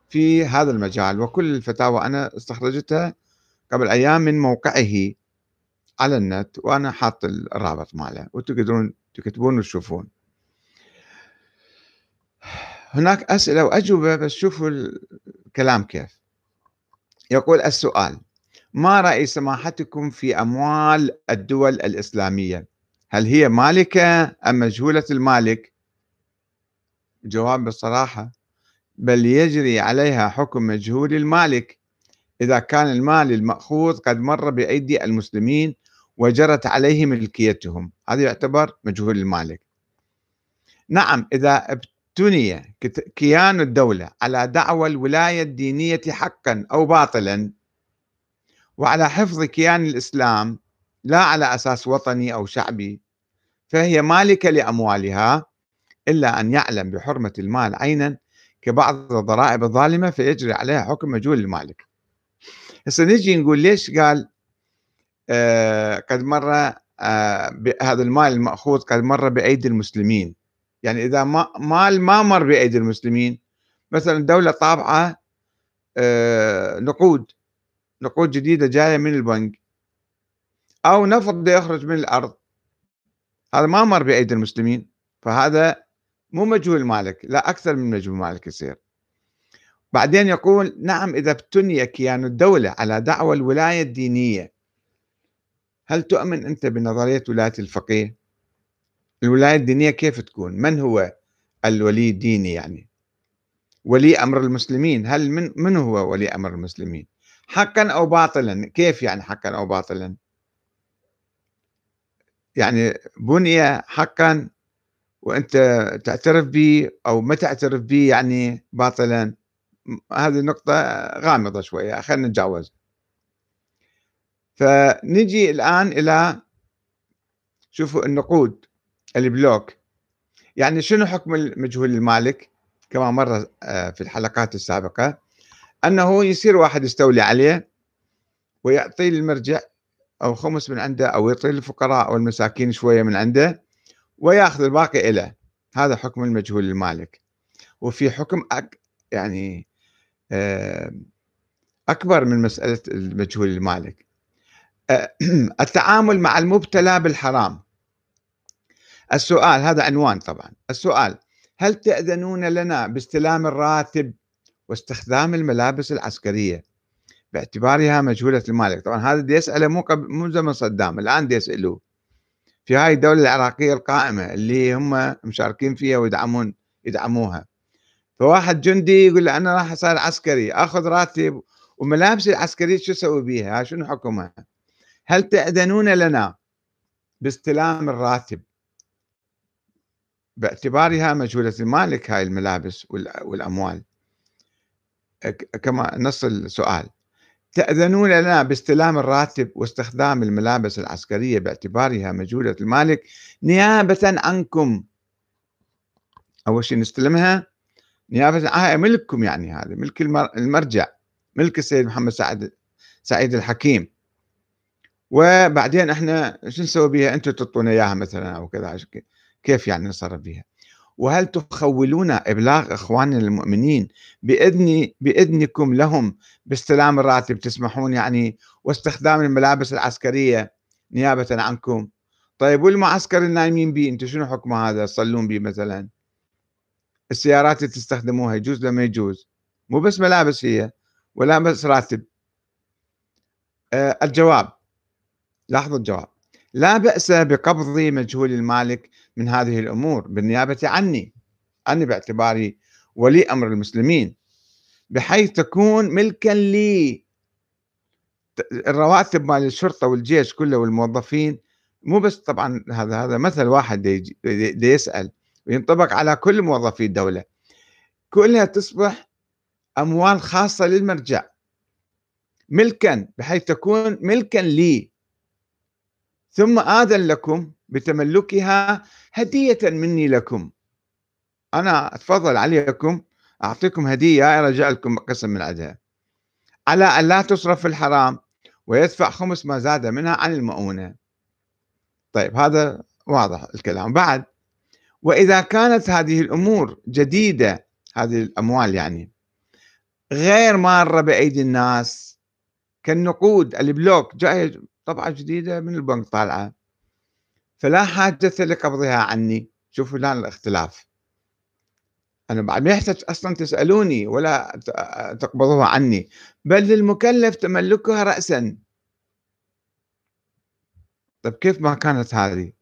في هذا المجال. وكل الفتاوى أنا استخرجتها قبل أيام من موقعه على النت وأنا حاط الرابط ماله. وتقدرون تكتبون وتشوفون. هناك أسئلة وأجوبة بس شوفوا الكلام كيف. يقول السؤال ما رأي سماحتكم في أموال الدول الإسلامية؟ هل هي مالكة أم مجهولة المالك؟ جواب بصراحة بل يجري عليها حكم مجهول المالك. إذا كان المال المأخوذ قد مر بأيدي المسلمين وجرت عليه ملكيتهم. هذا يعتبر مجهول المالك. نعم إذا ابتني كيان الدولة على دعوى الولاية الدينية حقا أو باطلا وعلى حفظ كيان الإسلام لا على أساس وطني أو شعبي فهي مالكة لأموالها إلا أن يعلم بحرمة المال عينا كبعض الضرائب الظالمة فيجري عليها حكم مجهول المالك. هسه نجي نقول ليش قال آه قد مر آه هذا المال المأخوذ قد مر بأيدي المسلمين. يعني إذا ما مال ما مر بأيدي المسلمين مثلا الدولة طابعة آه نقود نقود جديدة جاية من البنك. أو نفط يخرج من الأرض. هذا ما مر بأيدي المسلمين فهذا مو مجهول مالك لا أكثر من مجهول مالك يصير. بعدين يقول نعم إذا ابتني كيان الدولة على دعوى الولاية الدينية هل تؤمن أنت بنظرية ولاية الفقيه؟ الولاية الدينية كيف تكون؟ من هو الولي الديني يعني؟ ولي أمر المسلمين هل من, من هو ولي أمر المسلمين؟ حقا أو باطلا كيف يعني حقا أو باطلا؟ يعني بني حقا وأنت تعترف به أو ما تعترف به يعني باطلا. هذه نقطة غامضة شوية خلينا نتجاوز فنجي الآن إلى شوفوا النقود البلوك يعني شنو حكم المجهول المالك؟ كما مر آه، في الحلقات السابقة أنه يصير واحد يستولي عليه ويعطي المرجع أو خمس من عنده أو يعطي الفقراء والمساكين شوية من عنده ويأخذ الباقي إله. هذا حكم المجهول المالك وفي حكم أك يعني أكبر من مسألة المجهول المالك آه، (clears throat) التعامل مع المبتلى بالحرام. السؤال هذا عنوان طبعا. السؤال هل تأذنون لنا باستلام الراتب واستخدام الملابس العسكرية؟ باعتبارها مجهولة المالك. طبعا هذا دي يسأله مو قبل مو زمن صدام الآن دي يسألوه. في هاي الدولة العراقية القائمة اللي هم مشاركين فيها ويدعمون يدعموها. فواحد جندي يقول له أنا راح أصير عسكري أخذ راتب وملابسي العسكرية شو أسوي بيها؟ شنو حكمها؟ هل تأذنون لنا باستلام الراتب؟ باعتبارها مجهولة المالك هاي الملابس والأموال. كما نص السؤال. تأذنون لنا باستلام الراتب واستخدام الملابس العسكرية باعتبارها مجهولة المالك نيابة عنكم. أول شيء نستلمها. نيابة عنها ملككم يعني هذا ملك المرجع ملك السيد محمد سعد سعيد الحكيم. وبعدين إحنا شو نسوي بها أنتم تعطونا إياها مثلا أو كذا كيف يعني نصرف بها وهل تخولون إبلاغ اخواننا المؤمنين باذن بإذنكم لهم باستلام الراتب تسمحون يعني واستخدام الملابس العسكرية نيابة عنكم؟ طيب والمعسكر النايمين به أنتم شنو حكم هذا تصلون به مثلا؟ السيارات اللي تستخدموها يجوز ولا ما يجوز؟ مو بس ملابس هي ولا بس راتب. آه الجواب. لاحظوا الجواب. لا بأس بقبض مجهول المالك من هذه الأمور بالنيابة عني أنا باعتباري ولي أمر المسلمين بحيث تكون ملكا لي. الرواتب مال الشرطة والجيش كله والموظفين مو بس طبعا هذا هذا مثل واحد دي, دي يسأل وينطبق على كل موظفي الدولة. كلها تصبح أموال خاصة للمرجع. ملكا بحيث تكون ملكا لي. ثم آذن لكم بتملكها هدية مني لكم. أنا أتفضل عليكم أعطيكم هدية أرجع لكم قسم من عدها على أن لا تصرف في الحرام ويدفع خمس ما زاد منها عن المؤونة. طيب هذا واضح الكلام. بعد وإذا كانت هذه الأمور جديدة هذه الأموال يعني غير مارة بأيدي الناس كالنقود البلوك جاية طبعة جديدة من البنك طالعة. فلا حاجة لقبضها عني. شوفوا الآن الاختلاف. أنا بعد ما يحتاج أصلا تسألوني ولا تقبضوها عني. بل للمكلف تملكها رأسا. طيب كيف ما كانت هذه؟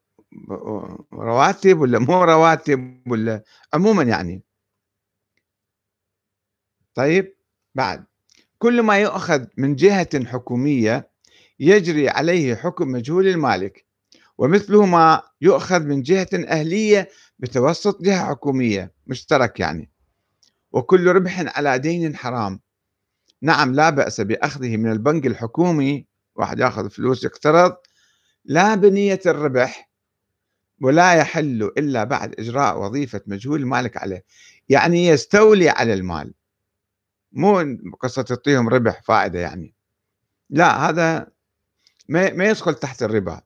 رواتب ولا مو رواتب ولا عموما يعني. طيب بعد. كل ما يؤخذ من جهة حكومية يجري عليه حكم مجهول المالك. ومثله ما يؤخذ من جهة أهلية بتوسط جهة حكومية مشترك يعني. وكل ربح على دين حرام. نعم لا بأس بأخذه من البنك الحكومي واحد يأخذ فلوس يقترض لا بنية الربح ولا يحل إلا بعد إجراء وظيفة مجهول المالك عليه. يعني يستولي على المال. مو قصة تعطيهم ربح فائدة يعني. لا هذا ما يدخل تحت الربا.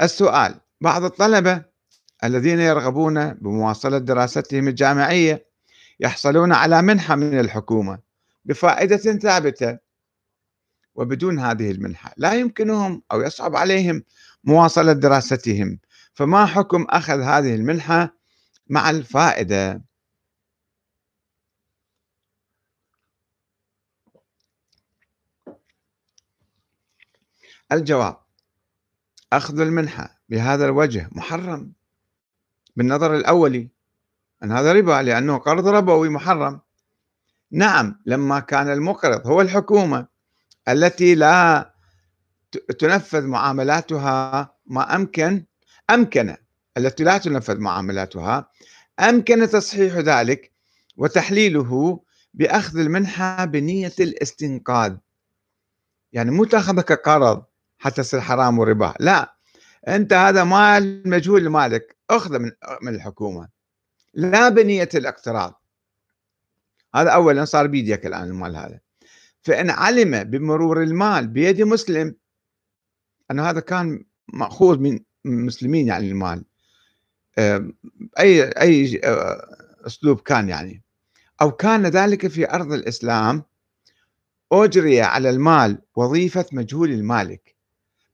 السؤال بعض الطلبة الذين يرغبون بمواصلة دراستهم الجامعية يحصلون على منحة من الحكومة بفائدة ثابتة وبدون هذه المنحة. لا يمكنهم أو يصعب عليهم مواصلة دراستهم. فما حكم أخذ هذه المنحة مع الفائدة؟ الجواب. أخذ المنحة بهذا الوجه محرم. بالنظر الأولي أن هذا ربا لأنه قرض ربوي محرم. نعم لما كان المقرض هو الحكومة التي لا تنفذ معاملاتها ما أمكن أمكن التي لا تنفذ معاملاتها أمكن تصحيح ذلك وتحليله بأخذ المنحة بنية الاستنقاذ. يعني مو تاخذها كقرض حتى تصير حرام وربا. لا أنت هذا مال مجهول لمالك. أخذه من من الحكومة. لا بنية الاقتراض. هذا أولا صار بيدك الآن المال هذا. فإن علم بمرور المال بيد مسلم أن هذا كان مأخوذ من المسلمين يعني المال. أي أي أسلوب كان يعني. أو كان ذلك في أرض الإسلام أجري على المال وظيفة مجهول المالك.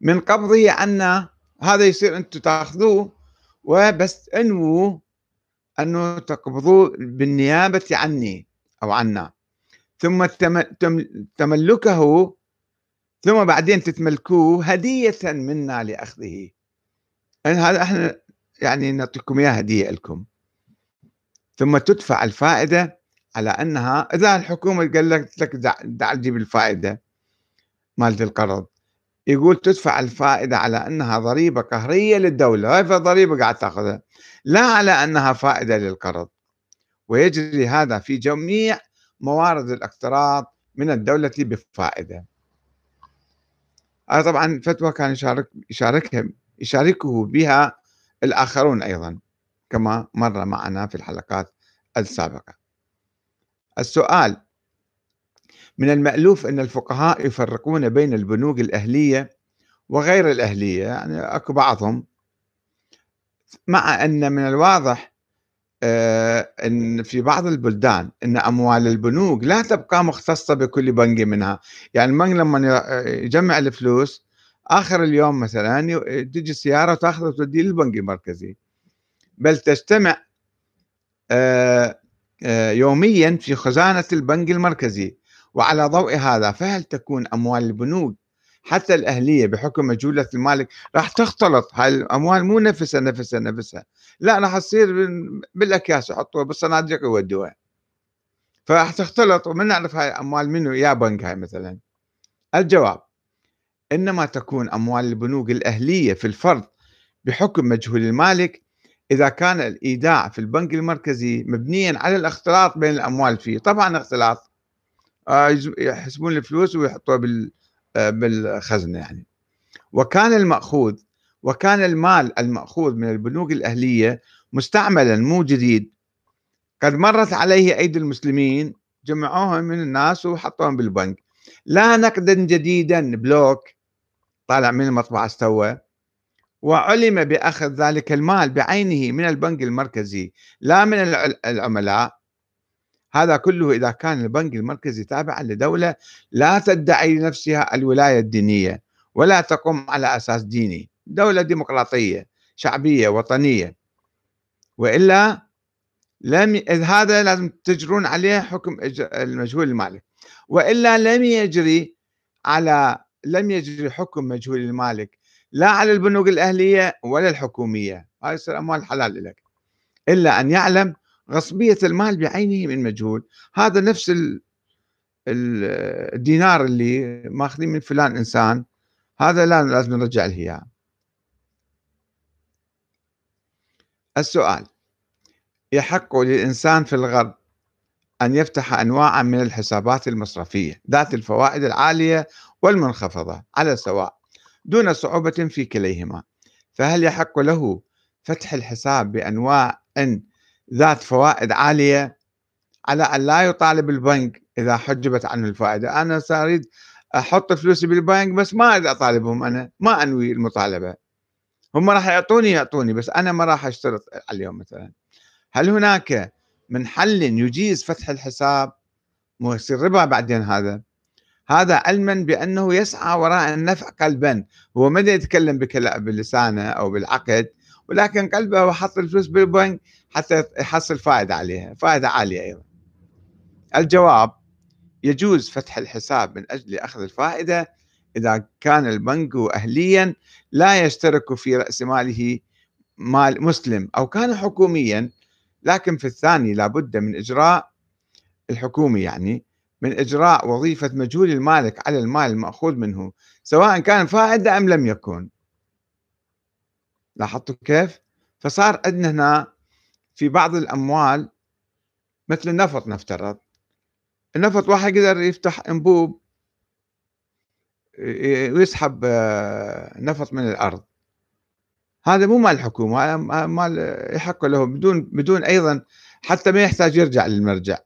من قبضه عنا هذا يصير أنتم تأخذوه وبس انووا أنه تقبضوه بالنيابة عني أو عنا. ثم تملكه ثم بعدين تتملكوه هدية منا لأخذه. يعني هذا إحنا يعني نعطيكم اياه هدية لكم. ثم تدفع الفائدة على أنها إذا الحكومة قال لك دع تجيب الفائدة مالت القرض. يقول تدفع الفائدة على أنها ضريبة قهرية للدولة هاي ضريبة قاعد تأخذها. لا على أنها فائدة للقرض. ويجري هذا في جميع موارد الاقتراض من الدولة بفائدة. هذا طبعا فتوى كان يشارك يشاركها يشاركه بها الآخرون أيضا كما مر معنا في الحلقات السابقة. السؤال من المألوف أن الفقهاء يفرقون بين البنوك الأهلية وغير الأهلية يعني أكو بعضهم. مع أن من الواضح آه، أن في بعض البلدان أن أموال البنوك لا تبقى مختصة بكل بنك منها. يعني البنك لما يجمع الفلوس آخر اليوم مثلا تجي سيارة وتأخذ وتودي للبنك المركزي. بل تجتمع آه، آه، يوميا في خزانة البنك المركزي. وعلى ضوء هذا فهل تكون أموال البنوك حتى الأهلية بحكم مجهولة المالك راح تختلط. هاي الأموال مو نفسها نفسها نفسها. لا راح تصير بالأكياس يحطوها بالصناديق يودوها. فراح تختلط ومن نعرف هاي أموال منو يا بنك هاي مثلا. الجواب إنما تكون أموال البنوك الأهلية في الفرض بحكم مجهول المالك إذا كان الإيداع في البنك المركزي مبنيا على الاختلاط بين الأموال فيه. طبعا اختلاط. يحسبون الفلوس ويحطوها آه، بالخزنة يعني. وكان المأخوذ وكان المال المأخوذ من البنوك الأهلية مستعملا مو جديد. قد مرت عليه أيدي المسلمين جمعوهم من الناس وحطوهم بالبنك. لا نقدا جديدا بلوك طالع من المطبعة استوى. وعلم بأخذ ذلك المال بعينه من البنك المركزي لا من العملاء. هذا كله إذا كان البنك المركزي تابعا لدولة لا تدعي لنفسها الولاية الدينية ولا تقوم على أساس ديني. دولة ديمقراطية شعبية وطنية. وإلا لم هذا لازم تجرون عليه حكم المجهول المالك وإلا لم يجري على لم يجري حكم مجهول المالك لا على البنوك الأهلية ولا الحكومية. هاي يصير أموال حلال لك. إلا أن يعلم غصبية المال بعينه من مجهول. هذا نفس الدينار اللي ماخذين من فلان إنسان هذا لا لازم نرجع له السؤال يحق للإنسان في الغرب أن يفتح أنواعا من الحسابات المصرفية ذات الفوائد العالية والمنخفضة على سواء دون صعوبة في كليهما. فهل يحق له فتح الحساب بأنواع ذات فوائد عالية على أن لا يطالب البنك إذا حجبت عنه الفائدة. أنا سأريد أحط فلوسي بالبنك بس ما أريد أطالبهم أنا ما أنوي المطالبة. هم راح يعطوني يعطوني بس أنا ما راح أشترط عليهم مثلا. هل هناك من حل يجيز فتح الحساب ويصير ربا بعدين هذا؟ هذا علما بأنه يسعى وراء النفع قلبا. هو ما يتكلم بلسانه أو بالعقد ولكن قلبه هو حط الفلوس بالبنك حتى يحصل فائدة عليها فائدة عالية أيضا الجواب يجوز فتح الحساب من أجل أخذ الفائدة إذا كان البنك أهليا لا يشترك في رأس ماله مال مسلم أو كان حكوميا لكن في الثاني لابد من إجراء الحكومي يعني من إجراء وظيفة مجهول المالك على المال المأخوذ منه سواء كان فائدة أم لم يكن لاحظتوا كيف؟ فصار عندنا هنا في بعض الأموال مثل النفط نفترض. النفط واحد يقدر يفتح أنبوب ويسحب آه، نفط من الأرض. هذا مو مال الحكومة هذا مال يحق له بدون بدون أيضا حتى ما يحتاج يرجع للمرجع.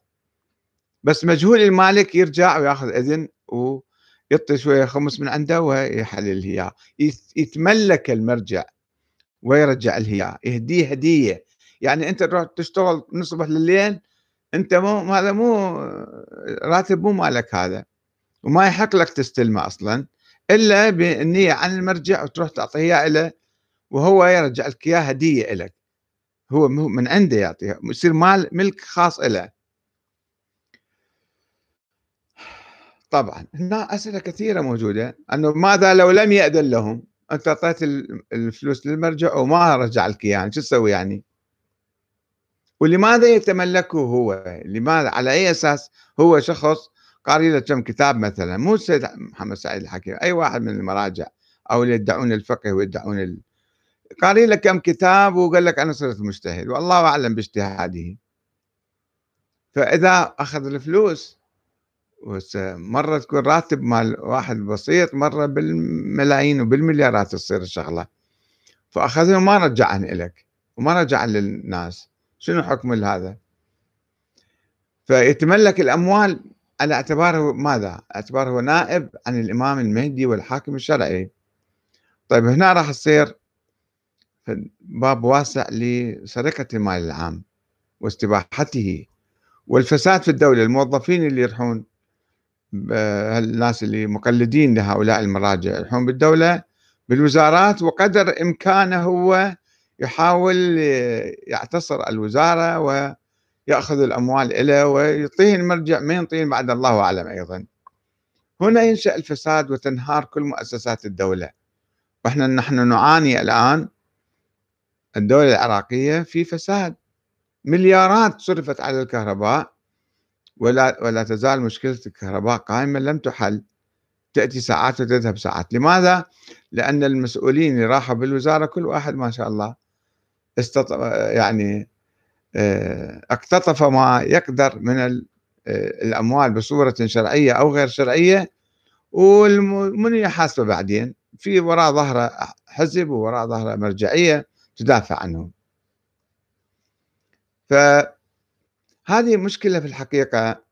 بس مجهول المالك يرجع ويأخذ أذن ويعطي شوية خمس من عنده ويحلل اياه يتملك المرجع ويرجع له يهديه هدية. يعني أنت تروح تشتغل من الصبح لليل أنت مو هذا مو راتب مو مالك هذا وما يحق لك تستلمه أصلا إلا بالنية عن المرجع وتروح تعطيه إياه له وهو يرجع لك إياه هدية لك هو من عنده يعطيها يصير مال ملك خاص له طبعا هنا أسئلة كثيرة موجودة أنه ماذا لو لم يأذن لهم؟ أنت أعطيت الفلوس للمرجع وما رجع لك إياها شو تسوي يعني؟ ولماذا يتملكه هو؟ لماذا؟ على أي أساس هو شخص؟ قاري له كم كتاب مثلا مو السيد محمد سعيد الحكيم أي واحد من المراجع أو اللي يدعون الفقه ويدعون قاري لك كم كتاب وقال لك أنا صرت مجتهد والله أعلم باجتهاده. فإذا أخذ الفلوس مرة تكون راتب مال واحد بسيط مرة بالملايين وبالمليارات تصير الشغلة. فأخذه وما رجعهن إليك وما رجع للناس. شنو حكم هذا فيتملك الأموال على اعتباره ماذا؟ اعتباره نائب عن الإمام المهدي والحاكم الشرعي. طيب هنا راح تصير باب واسع لسرقة المال العام واستباحته والفساد في الدولة. الموظفين اللي يروحون الناس اللي مقلدين لهؤلاء المراجع يروحون بالدولة بالوزارات وقدر إمكانه هو يحاول يعتصر الوزارة ويأخذ الأموال إليه ويعطيه المرجع ما ينطيه بعد الله أعلم أيضا. هنا ينشأ الفساد وتنهار كل مؤسسات الدولة. وإحنا نحن نعاني الآن الدولة العراقية في فساد. مليارات صرفت على الكهرباء ولا ولا تزال مشكلة الكهرباء قائمة لم تحل. تأتي ساعات وتذهب ساعات. لماذا؟ لأن المسؤولين اللي راحوا بالوزارة كل واحد ما شاء الله استط... يعني آه، اقتطف ما يقدر من آه، الأموال بصورة شرعية أو غير شرعية ومن يحاسبه بعدين. في وراء ظهرة حزب ووراء ظهرة مرجعية تدافع عنهم. فهذه مشكلة في الحقيقة.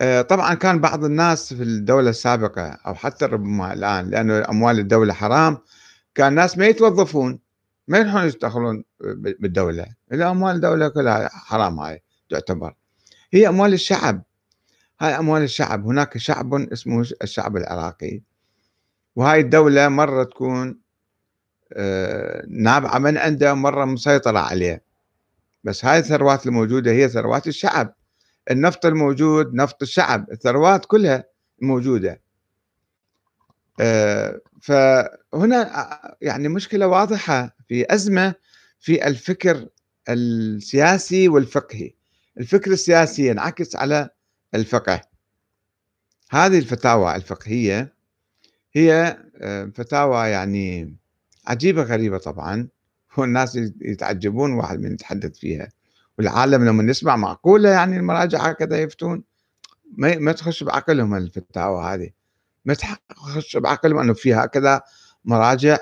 آآ طبعًا كان بعض الناس في الدولة السابقة أو حتى ربما الآن لأنه أموال الدولة حرام، كان الناس ما يتوظفون، ما يروحون يشتغلون ب بالدولة، الأموال الدولة كلها حرام هاي تعتبر، هي أموال الشعب، هاي أموال الشعب، هناك شعب اسمه الشعب العراقي، وهاي الدولة مرة تكون آآ نابعة من عنده، مرة مسيطرة عليه، بس هاي الثروات الموجودة هي ثروات الشعب. النفط الموجود نفط الشعب. الثروات كلها موجودة. آه، فهنا يعني مشكلة واضحة في أزمة في الفكر السياسي والفقهي. الفكر السياسي ينعكس على الفقه. هذه الفتاوى الفقهية هي آه، فتاوى يعني عجيبة غريبة طبعا والناس يتعجبون واحد من يتحدث فيها. والعالم لما يسمع معقولة يعني المراجع هكذا يفتون ما تخش بعقلهم الفتاوى هذه. ما تخش بعقلهم أنه في هكذا مراجع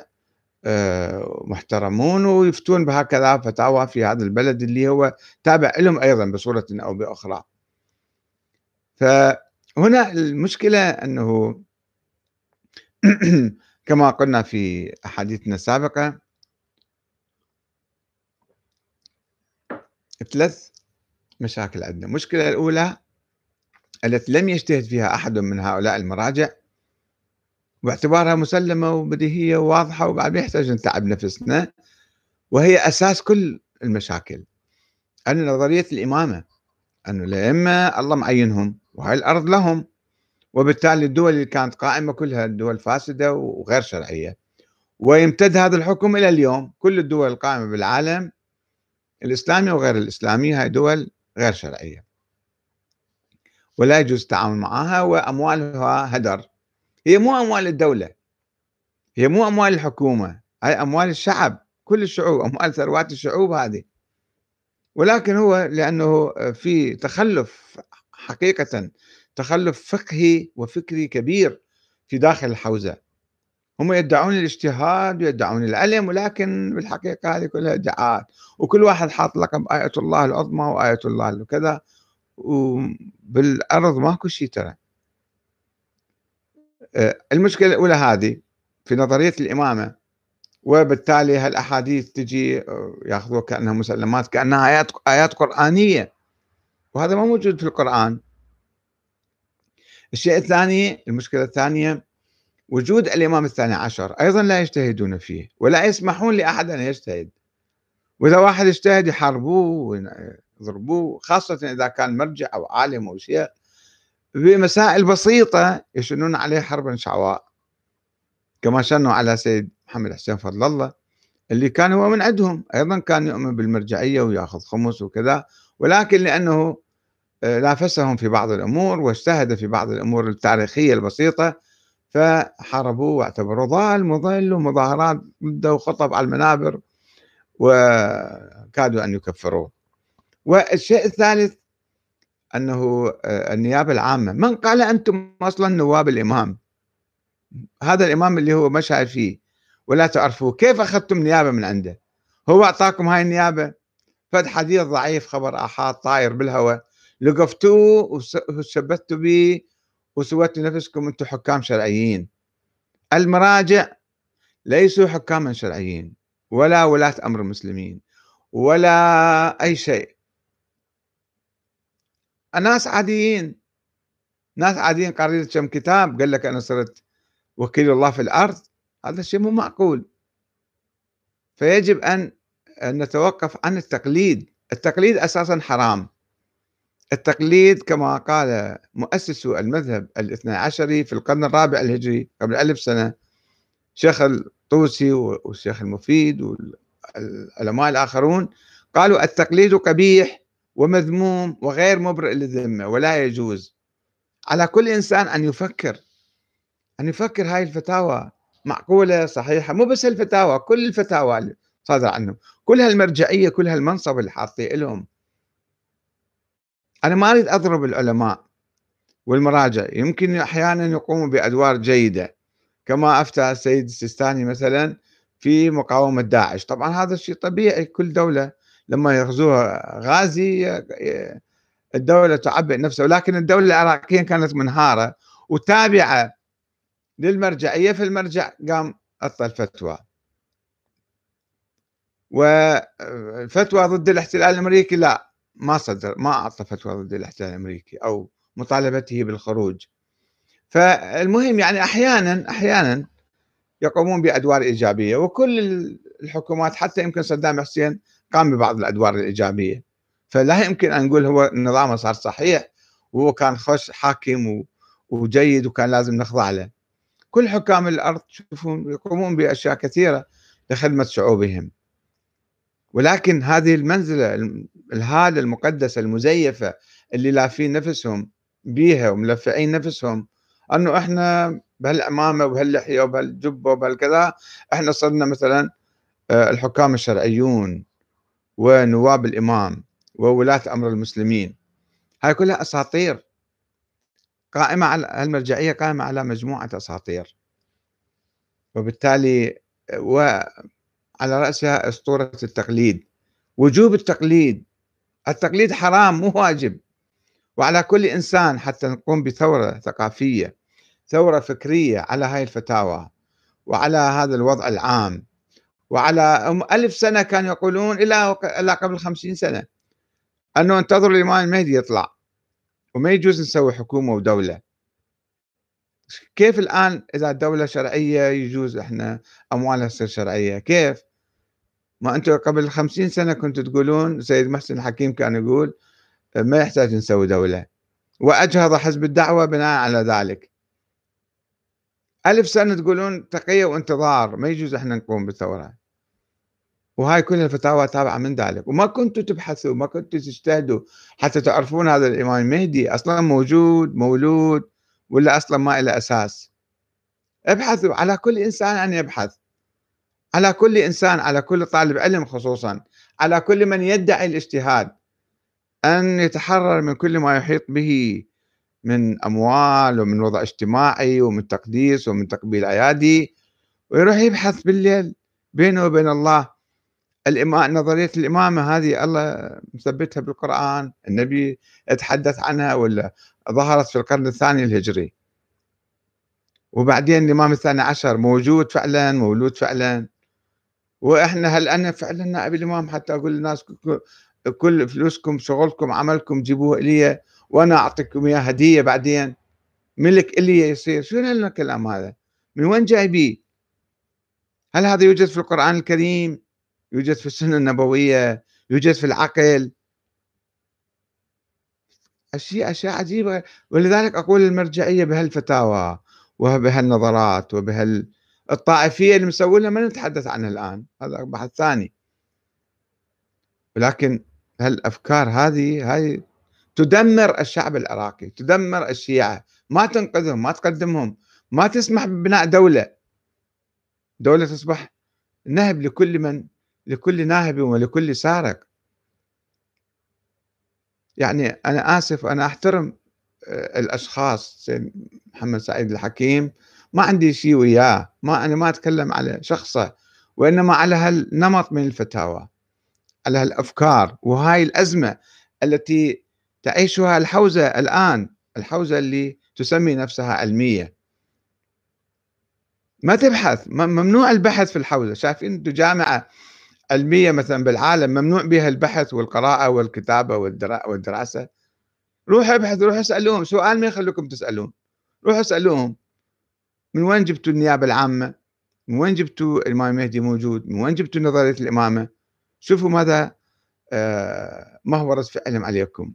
آه، محترمون ويفتون بهكذا فتاوى في هذا البلد اللي هو تابع لهم أيضا بصورة أو بأخرى. فهنا المشكلة أنه (clears throat) كما قلنا في أحاديثنا السابقة ثلاث مشاكل عندنا. المشكلة الأولى التي لم يجتهد فيها أحد من هؤلاء المراجع باعتبارها مسلمة وبديهية وواضحة وبعد ما يحتاج نتعب نفسنا وهي أساس كل المشاكل. أن نظرية الإمامة أن الأئمة الله معينهم وهاي الأرض لهم وبالتالي الدول اللي كانت قائمة كلها الدول فاسدة وغير شرعية. ويمتد هذا الحكم إلى اليوم كل الدول القائمة بالعالم الإسلامي وغير الإسلامي هاي دول غير شرعية. ولا يجوز التعامل معها وأموالها هدر. هي مو أموال الدولة هي مو أموال الحكومة هاي أموال الشعب كل الشعوب أموال ثروات الشعوب هذه. ولكن هو لأنه في تخلف حقيقة تخلف فقهي وفكري كبير في داخل الحوزة. هم يدعون الاجتهاد ويدعون العلم ولكن بالحقيقة هذه كلها إدعاءات. وكل واحد حاط لقب آية الله العظمى وآية الله وكذا وبالأرض ماكو شيء ترى. المشكلة الأولى هذه في نظرية الإمامة وبالتالي هالأحاديث تجي آه، يأخذوها كأنها مسلمات كأنها آيات آيات قرآنية. وهذا ما موجود في القرآن. الشيء الثاني المشكلة الثانية وجود الإمام الثاني عشر أيضا لا يجتهدون فيه ولا يسمحون لأحد أن يجتهد. وإذا واحد اجتهد يحاربوه ويضربوه خاصة إذا كان مرجع أو عالم أو شيء. بمسائل بسيطة يشنون عليه حربا شعواء كما شنوا على سيد محمد حسين فضل الله اللي كان هو من عندهم. أيضا كان يؤمن بالمرجعية ويأخذ خمس وكذا ولكن لأنه آه، نافسهم في بعض الأمور واجتهد في بعض الأمور التاريخية البسيطة فحاربوه واعتبروه ضال مضل ومظاهرات ضده وخطب على المنابر وكادوا أن يكفروه. والشيء الثالث أنه آه، النيابة العامة. من قال أنتم أصلا نواب الإمام؟ هذا الإمام اللي هو مشى فيه. ولا تعرفوه. كيف أخذتم نيابة من عنده؟ هو أعطاكم هاي النيابة؟ فد حديث ضعيف خبر آحاد طاير بالهواء. لقفتوه وشبثتوا به وسويتوا نفسكم أنتم حكام شرعيين. المراجع ليسوا حكاما شرعيين. ولا ولاة أمر المسلمين. ولا أي شيء. ناس عاديين. ناس عاديين قريت كم كتاب. قال لك أنا صرت وكيل الله في الأرض. هذا الشيء مو معقول. فيجب أن نتوقف عن التقليد. التقليد أساسا حرام. التقليد كما قال مؤسس المذهب الاثنى عشري في القرن الرابع الهجري قبل ألف سنة شيخ الطوسي والشيخ المفيد والعلماء الآخرون قالوا التقليد قبيح. ومذموم وغير مبرئ للذمة ولا يجوز. على كل إنسان أن يفكر أن يفكر هاي الفتاوى معقولة صحيحة مو بس الفتاوى كل الفتاوى اللي صادرة عنهم كل هالمرجعية كل هالمنصب اللي حاطين لهم أنا ما أريد أضرب العلماء والمراجع يمكن أحيانا يقوموا بأدوار جيدة كما أفتى السيد السيستاني مثلا في مقاومة داعش. طبعا هذا الشيء طبيعي كل دولة لما يغزوها غازي الدولة تعبئ نفسها. ولكن الدولة العراقية كانت منهارة وتابعة للمرجعية. فالمرجع قام أعطى الفتوى. وفتوى ضد الاحتلال الأمريكي؟ لا ما صدر ما أعطى فتوى ضد الاحتلال الأمريكي أو مطالبته بالخروج. فالمهم يعني أحيانا أحيانا يقومون بأدوار إيجابية. وكل الحكومات حتى يمكن صدام حسين قام ببعض الأدوار الإيجابية. فلا يمكن أن نقول هو نظامه صار صحيح وهو كان خوش حاكم وجيد وكان لازم نخضع له. كل حكام الأرض تشوفون يقومون بأشياء كثيرة لخدمة شعوبهم. ولكن هذه المنزلة الهالة المقدسة المزيفة اللي لافين نفسهم بيها وملفعين نفسهم أنه إحنا بهالعمامه وبهاللحية وبهالجبة وبهالكذا إحنا صرنا مثلا آه، الحكام الشرعيون. ونواب الإمام وولاة أمر المسلمين. هاي كلها أساطير. قائمة على المرجعيه قائمة على مجموعة أساطير. وبالتالي وعلى رأسها أسطورة التقليد. وجوب التقليد. التقليد حرام مو واجب. وعلى كل إنسان حتى نقوم بثورة ثقافية ثورة فكرية على هاي الفتاوى. وعلى هذا الوضع العام. وعلى ألف سنة كانوا يقولون إلى إلى قبل خمسين سنة أنه انتظروا الإمام المهدي يطلع. وما يجوز نسوي حكومة ودولة. كيف الآن إذا الدولة شرعية يجوز إحنا أموالها تصير شرعية؟ كيف؟ ما أنتم قبل خمسين سنة كنتوا تقولون سيد محسن الحكيم كان يقول ما يحتاج نسوي دولة. وأجهض حزب الدعوة بناء على ذلك. ألف سنة تقولون تقية وانتظار ما يجوز إحنا نقوم بالثورة. وهاي كل الفتاوى تابعة من ذلك. وما كنتوا تبحثوا ما كنتوا تجتهدوا حتى تعرفون هذا الإمام المهدي أصلا موجود مولود ولا أصلا ما إلى أساس. ابحثوا على كل إنسان أن يبحث. على كل إنسان على كل طالب علم خصوصا. على كل من يدعي الاجتهاد أن يتحرر من كل ما يحيط به. من أموال ومن وضع اجتماعي ومن تقديس ومن تقبيل أيادي ويروح يبحث بالليل بينه وبين الله. الإمام نظرية الإمامة هذه الله مثبتها بالقرآن النبي يتحدث عنها ولا ظهرت في القرن الثاني الهجري. وبعدين الإمام الثاني عشر موجود فعلا مولود فعلا. وإحنا هل أنا فعلا نائب الإمام حتى أقول للناس كل فلوسكم شغلكم عملكم جيبوه لي وأنا أعطيكم اياه هدية بعدين ملك الي يصير شو الكلام هذا؟ من وين جايبيه؟ هل هذا يوجد في القرآن الكريم؟ يوجد في السنة النبوية؟ يوجد في العقل؟ أشياء أشياء عجيبة ولذلك أقول المرجعية بهالفتاوى وبهالنظرات وبهال الطائفيه اللي مسوينها ما نتحدث عنها الآن هذا بحث ثاني ولكن هالأفكار هذه هاي تدمر الشعب العراقي تدمر الشيعة. ما تنقذهم ما تقدمهم ما تسمح ببناء دولة. دولة تصبح نهب لكل من لكل ناهب ولكل سارق. يعني أنا آسف أنا أحترم آه، الأشخاص سيد محمد سعيد الحكيم. ما عندي شيء وياه. ما أنا ما أتكلم على شخصه وإنما على هالنمط من الفتاوى على هالأفكار. وهاي الأزمة التي تعيشها الحوزة الآن الحوزة اللي تسمي نفسها علمية. ما تبحث ممنوع البحث في الحوزة. شايفين أنتم جامعة علمية مثلا بالعالم ممنوع بها البحث والقراءة والكتابة والدراسة. روح ابحث روح اسألوهم. سؤال ما يخلوكم تسالون روح اسألوهم. من وين جبتوا النيابة العامة؟ من وين جبتوا الإمام المهدي موجود؟ من وين جبتوا نظرية الإمامة؟ شوفوا ماذا آه، مهورة فعلهم عليكم.